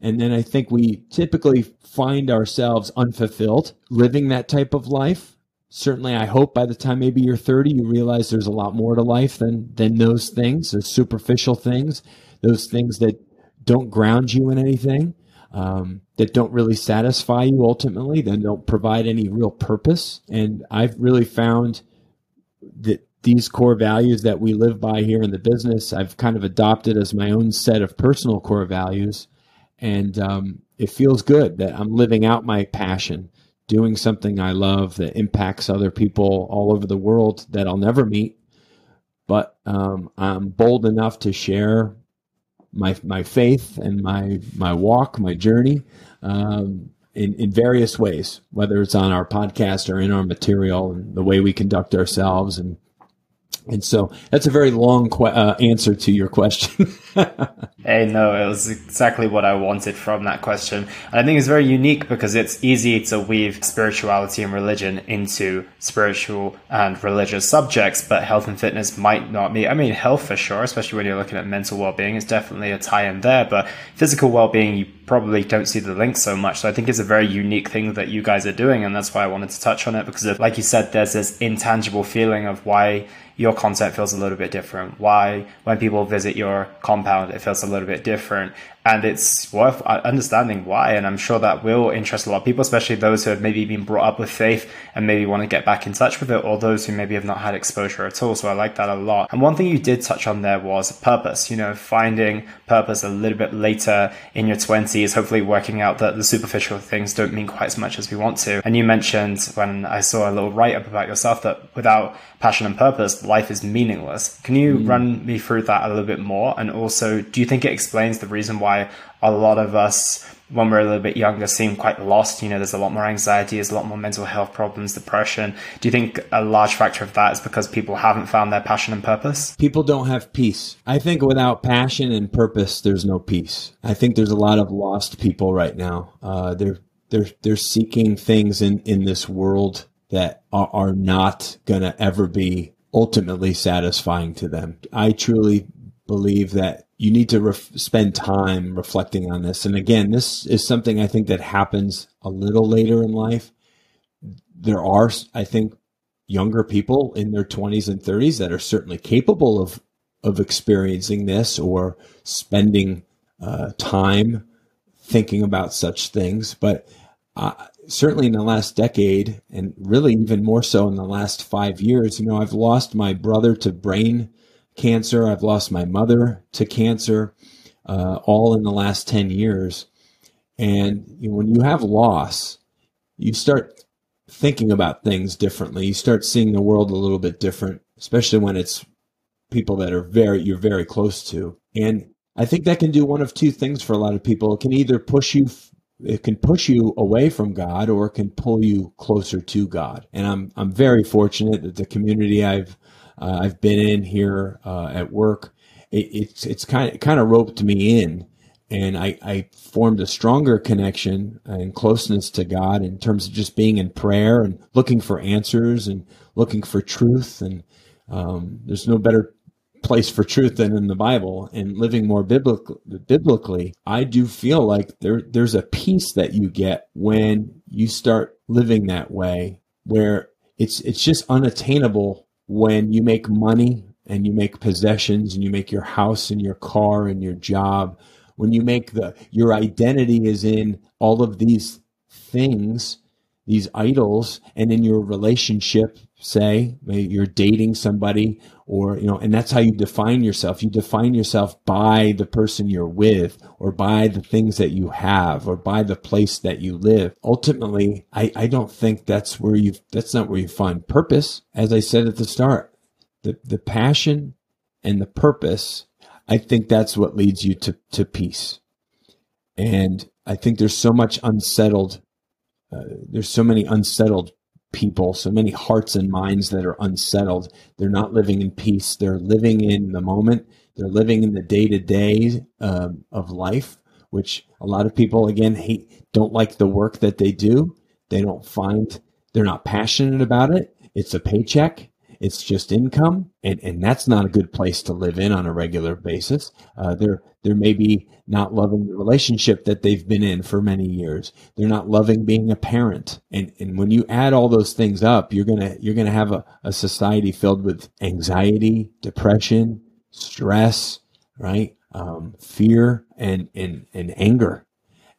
And then I think we typically find ourselves unfulfilled living that type of life. Certainly, I hope by the time maybe you're 30, you realize there's a lot more to life than, than those things, those superficial things, those things that don't ground you in anything, um, that don't really satisfy you ultimately, that don't provide any real purpose. And I've really found that these core values that we live by here in the business, I've kind of adopted as my own set of personal core values. And um, it feels good that I'm living out my passion, doing something I love that impacts other people all over the world that I'll never meet. But um, I'm bold enough to share my my faith and my my walk, my journey, um, in in various ways, whether it's on our podcast or in our material and the way we conduct ourselves and and so that's a very long que- uh, answer to your question. hey, no, it was exactly what I wanted from that question. And I think it's very unique because it's easy to weave spirituality and religion into spiritual and religious subjects, but health and fitness might not be. I mean, health for sure, especially when you're looking at mental well being, is definitely a tie in there, but physical well being, you probably don't see the link so much. So I think it's a very unique thing that you guys are doing. And that's why I wanted to touch on it because, like you said, there's this intangible feeling of why your concept feels a little bit different. Why, when people visit your compound, it feels a little bit different and it's worth understanding why. And I'm sure that will interest a lot of people, especially those who have maybe been brought up with faith and maybe want to get back in touch with it, or those who maybe have not had exposure at all. So I like that a lot. And one thing you did touch on there was purpose, you know, finding purpose a little bit later in your 20s, hopefully working out that the superficial things don't mean quite as much as we want to. And you mentioned when I saw a little write up about yourself that without passion and purpose, life is meaningless. Can you mm. run me through that a little bit more? And also, do you think it explains the reason why why a lot of us when we're a little bit younger seem quite lost. You know there's a lot more anxiety there's a lot more mental health problems depression. Do you think a large factor of that is because people haven't found their passion and purpose? People don't have peace. I think without passion and purpose there's no peace. I think there's a lot of lost people right now. Uh, they're they're they're seeking things in in this world that are, are not to ever be ultimately satisfying to them. I truly believe that you need to ref- spend time reflecting on this. And again, this is something I think that happens a little later in life. There are, I think, younger people in their 20s and 30s that are certainly capable of of experiencing this or spending uh, time thinking about such things. But uh, certainly in the last decade, and really even more so in the last five years, you know, I've lost my brother to brain cancer. I've lost my mother to cancer, uh, all in the last 10 years. And you know, when you have loss, you start thinking about things differently. You start seeing the world a little bit different, especially when it's people that are very, you're very close to. And I think that can do one of two things for a lot of people. It can either push you it can push you away from God or it can pull you closer to God. And I'm I'm very fortunate that the community I've uh, I've been in here uh, at work. It, it's it's kind of kind of roped me in, and I, I formed a stronger connection and closeness to God in terms of just being in prayer and looking for answers and looking for truth. And um, there's no better place for truth than in the Bible and living more biblical, biblically, I do feel like there there's a peace that you get when you start living that way where it's it's just unattainable when you make money and you make possessions and you make your house and your car and your job, when you make the your identity is in all of these things, these idols, and in your relationship, say you're dating somebody or you know and that's how you define yourself. You define yourself by the person you're with or by the things that you have or by the place that you live. Ultimately i, I don't think that's where you that's not where you find purpose. As i said at the start the, the passion and the purpose i think that's what leads you to, to peace. And i think there's so much unsettled uh, there's so many unsettled people, so many hearts and minds that are unsettled. They're not living in peace. They're living in the moment. They're living in the day to day of life, which a lot of people, again, hate, don't like the work that they do. They don't find, they're not passionate about it. It's a paycheck. it's just income, and, and that's not a good place to live in on a regular basis. Uh, they're they're maybe not loving the relationship that they've been in for many years. They're not loving being a parent, and and when you add all those things up, you're gonna you're gonna have a, a society filled with anxiety, depression, stress, right, um, fear, and and and anger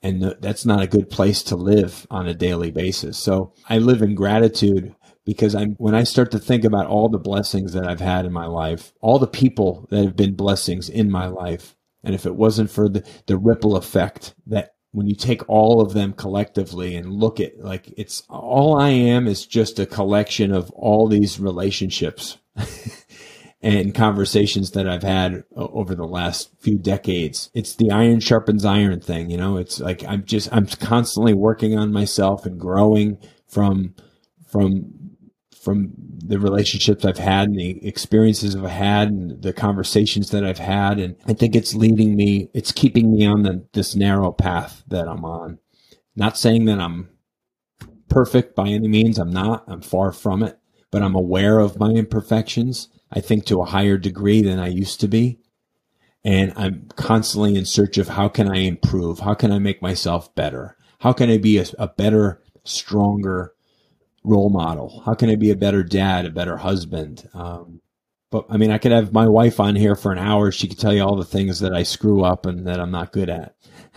and that's not a good place to live on a daily basis. So I live in gratitude because I'm when I start to think about all the blessings that I've had in my life, all the people that have been blessings in my life, and if it wasn't for the, the ripple effect that when you take all of them collectively and look at like it's all I am is just a collection of all these relationships and conversations that I've had over the last few decades. It's the iron sharpens iron thing, you know, it's like I'm just, I'm constantly working on myself and growing from, from, from the relationships I've had and the experiences I've had and the conversations that I've had. And I think it's leading me, it's keeping me on the, this narrow path that I'm on. Not saying that I'm perfect by any means. I'm not, I'm far from it, but I'm aware of my imperfections I think to a higher degree than I used to be. And I'm constantly in search of how can I improve? How can I make myself better? How can I be a, a better, stronger role model? How can I be a better dad, a better husband? Um, but I mean, I could have my wife on here for an hour. She could tell you all the things that I screw up and that I'm not good at.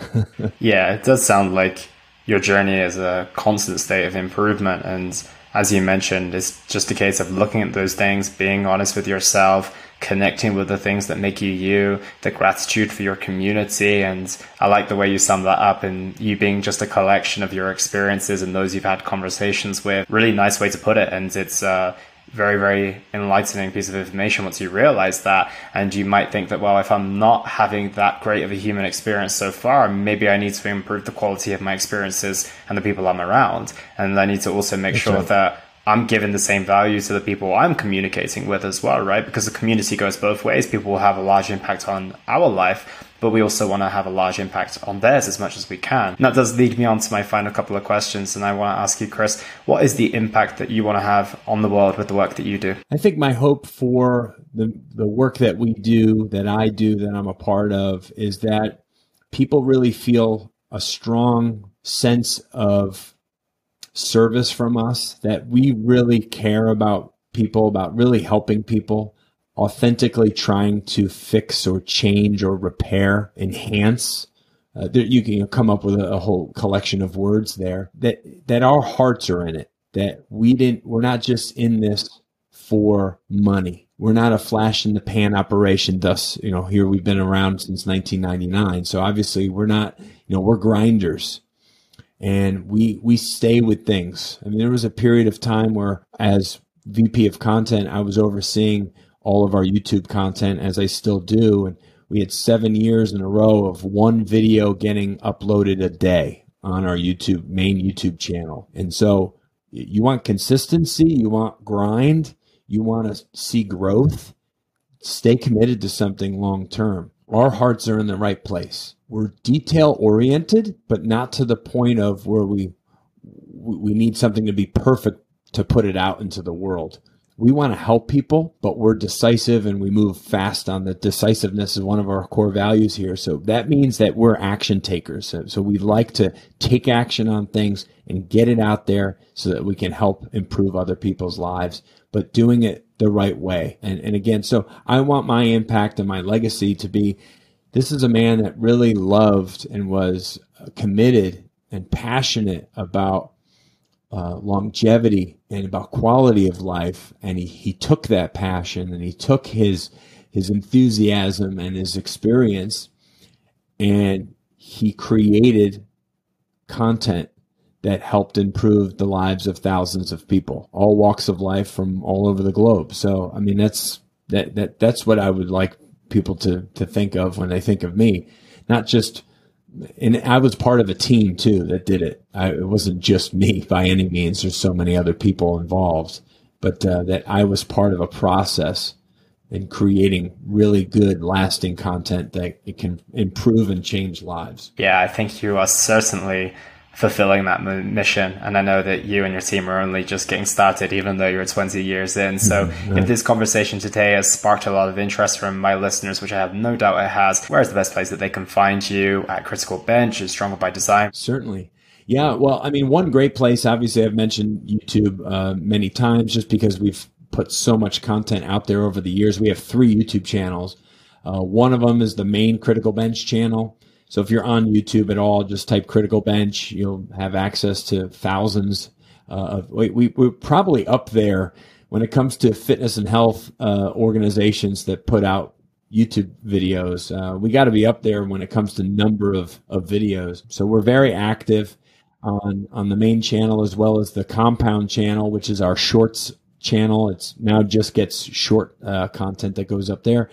yeah, it does sound like your journey is a constant state of improvement. And as you mentioned, it's just a case of looking at those things, being honest with yourself, connecting with the things that make you you, the gratitude for your community. And I like the way you sum that up and you being just a collection of your experiences and those you've had conversations with. Really nice way to put it. And it's, uh, very, very enlightening piece of information once you realize that. And you might think that, well, if I'm not having that great of a human experience so far, maybe I need to improve the quality of my experiences and the people I'm around. And I need to also make That's sure right. that I'm giving the same value to the people I'm communicating with as well, right? Because the community goes both ways. People will have a large impact on our life, but we also want to have a large impact on theirs as much as we can. And that does lead me on to my final couple of questions. And I want to ask you, Chris, what is the impact that you want to have on the world with the work that you do? I think my hope for the, the work that we do, that I do, that I'm a part of, is that people really feel a strong sense of service from us, that we really care about people, about really helping people authentically trying to fix or change or repair, enhance. Uh, there, you can come up with a, a, whole collection of words there that that our hearts are in it. That we didn't. We're not just in this for money. We're not a flash in the pan operation. Thus, you know, here we've been around since 1999. So obviously, we're not. You know, we're grinders and we we stay with things. I mean, there was a period of time where, as VP of content, I was overseeing all of our YouTube content as I still do. And we had seven years in a row of one video getting uploaded a day on our YouTube main YouTube channel. And so you want consistency, you want grind, you want to see growth, stay committed to something long term. Our hearts are in the right place. We're detail oriented, but not to the point of where we we need something to be perfect to put it out into the world we want to help people, but we're decisive and we move fast on the decisiveness is one of our core values here. So that means that we're action takers. So, so we like to take action on things and get it out there so that we can help improve other people's lives, but doing it the right way. And, and again, so I want my impact and my legacy to be this is a man that really loved and was committed and passionate about uh, longevity and about quality of life. And he, he took that passion and he took his his enthusiasm and his experience and he created content that helped improve the lives of thousands of people, all walks of life from all over the globe. So, I mean, that's that that that's what I would like people to to think of when they think of me, not just and I was part of a team too that did it. I, it wasn't just me by any means. There's so many other people involved, but uh, that I was part of a process in creating really good, lasting content that it can improve and change lives. Yeah, I think you are certainly fulfilling that mission. And I know that you and your team are only just getting started, even though you're 20 years in. So mm-hmm. if this conversation today has sparked a lot of interest from my listeners, which I have no doubt it has, where's the best place that they can find you at Critical Bench is Stronger by Design? Certainly. Yeah, well, I mean, one great place, obviously, I've mentioned YouTube uh, many times just because we've put so much content out there over the years. We have three YouTube channels. Uh, one of them is the main Critical Bench channel. So if you're on YouTube at all, just type Critical Bench. You'll have access to thousands uh, of. We, we, we're probably up there when it comes to fitness and health uh, organizations that put out YouTube videos. Uh, we got to be up there when it comes to number of, of videos. So we're very active on on the main channel as well as the compound channel, which is our shorts channel. It's now just gets short uh, content that goes up there.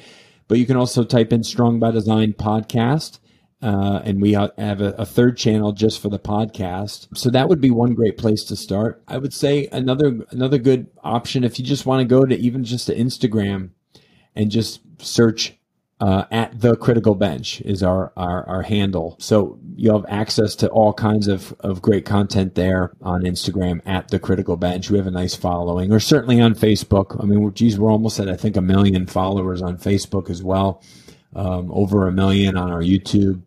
But you can also type in Strong by Design podcast. Uh, and we have a, a, third channel just for the podcast. So that would be one great place to start. I would say another another good option if you just want to go to even just to Instagram and just search uh, at the critical bench is our, our, our handle. So you have access to all kinds of, of great content there on Instagram at the critical bench. We have a nice following or certainly on Facebook. I mean, geez, we're almost at, I think, a million followers on Facebook as well. Um, over a million on our YouTube.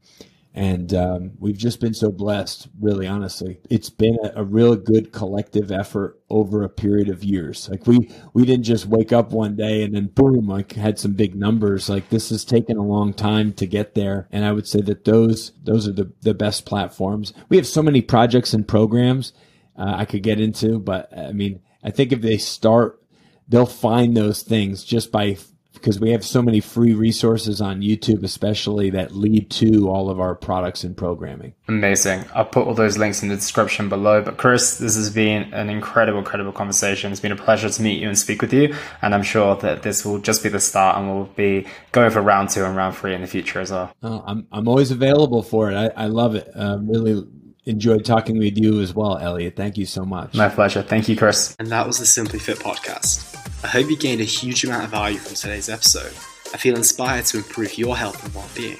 And um, we've just been so blessed, really honestly. It's been a, a real good collective effort over a period of years. Like we we didn't just wake up one day and then boom, like had some big numbers. Like this has taken a long time to get there. And I would say that those those are the, the best platforms. We have so many projects and programs uh, I could get into, but I mean, I think if they start, they'll find those things just by because we have so many free resources on YouTube, especially that lead to all of our products and programming. Amazing. I'll put all those links in the description below. But Chris, this has been an incredible, incredible conversation. It's been a pleasure to meet you and speak with you. And I'm sure that this will just be the start and we'll be going for round two and round three in the future as well. Oh, I'm, I'm always available for it. I, I love it. Um, really enjoyed talking with you as well, Elliot. Thank you so much. My pleasure. Thank you, Chris. And that was the Simply Fit podcast. I hope you gained a huge amount of value from today's episode. I feel inspired to improve your health and well-being.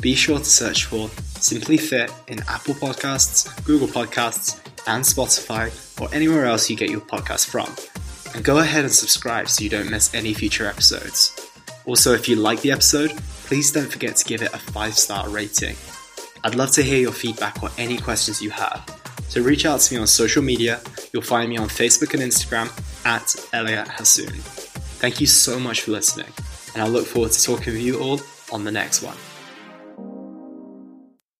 Be sure to search for Simply Fit in Apple Podcasts, Google Podcasts, and Spotify, or anywhere else you get your podcast from. And go ahead and subscribe so you don't miss any future episodes. Also, if you like the episode, please don't forget to give it a 5 star rating I'd love to hear your feedback or any questions you have. So reach out to me on social media. You'll find me on Facebook and Instagram at Elliot Hasoon. Thank you so much for listening, and I look forward to talking with you all on the next one.